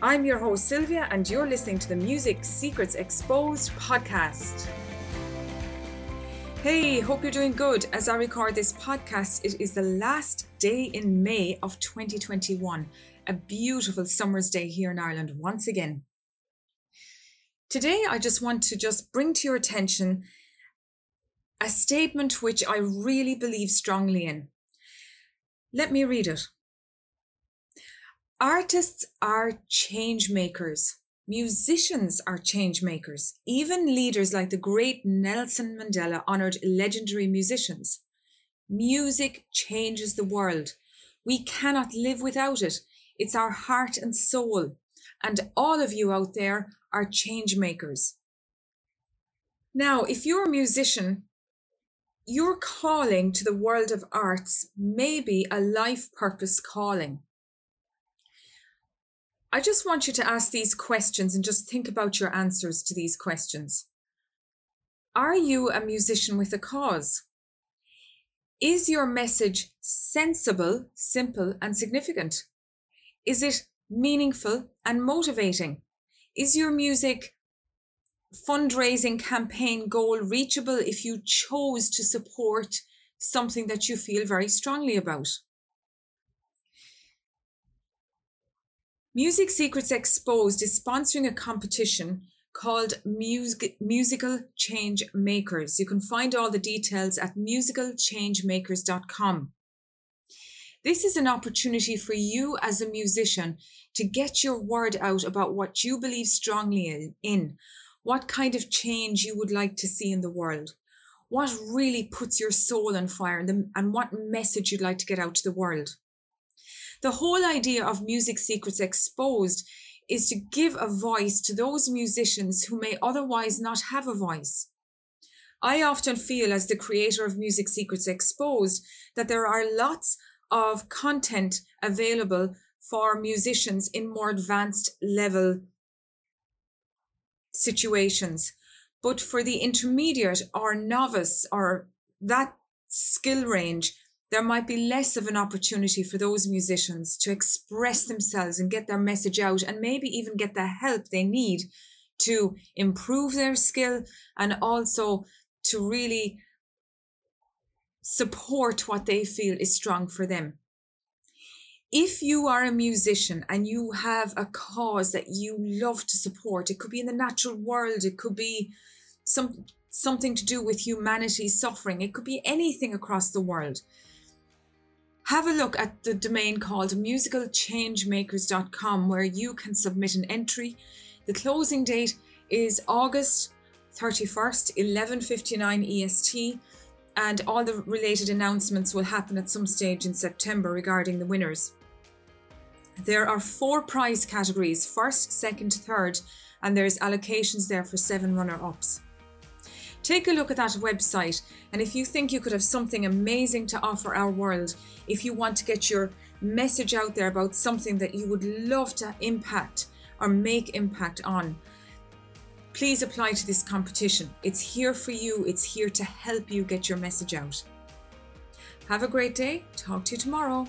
I'm your host, Sylvia, and you're listening to the Music Secrets Exposed podcast. Hey, hope you're doing good. As I record this podcast, it is the last day in May of 2021, a beautiful summer's day here in Ireland once again. Today, I just want to just bring to your attention a statement which I really believe strongly in. Let me read it. Artists are change makers. Musicians are change makers. Even leaders like the great Nelson Mandela honored legendary musicians. Music changes the world. We cannot live without it. It's our heart and soul. And all of you out there are change makers. Now, if you're a musician, your calling to the world of arts may be a life purpose calling. I just want you to ask these questions and just think about your answers to these questions. Are you a musician with a cause? Is your message sensible, simple, and significant? Is it meaningful and motivating? Is your music fundraising campaign goal reachable if you chose to support something that you feel very strongly about? Music Secrets Exposed is sponsoring a competition called Music, Musical Change Makers. You can find all the details at musicalchangemakers.com. This is an opportunity for you as a musician to get your word out about what you believe strongly in, what kind of change you would like to see in the world, what really puts your soul on fire, and, and what message you'd like to get out to the world. The whole idea of Music Secrets Exposed is to give a voice to those musicians who may otherwise not have a voice. I often feel, as the creator of Music Secrets Exposed, that there are lots of content available for musicians in more advanced level situations. But for the intermediate or novice or that skill range, there might be less of an opportunity for those musicians to express themselves and get their message out and maybe even get the help they need to improve their skill and also to really support what they feel is strong for them. If you are a musician and you have a cause that you love to support, it could be in the natural world, it could be some something to do with humanity suffering, it could be anything across the world have a look at the domain called musicalchangemakers.com where you can submit an entry. The closing date is August 31st, 11:59 EST, and all the related announcements will happen at some stage in September regarding the winners. There are four prize categories, first, second, third, and there's allocations there for seven runner-ups. Take a look at that website, and if you think you could have something amazing to offer our world, if you want to get your message out there about something that you would love to impact or make impact on, please apply to this competition. It's here for you, it's here to help you get your message out. Have a great day. Talk to you tomorrow.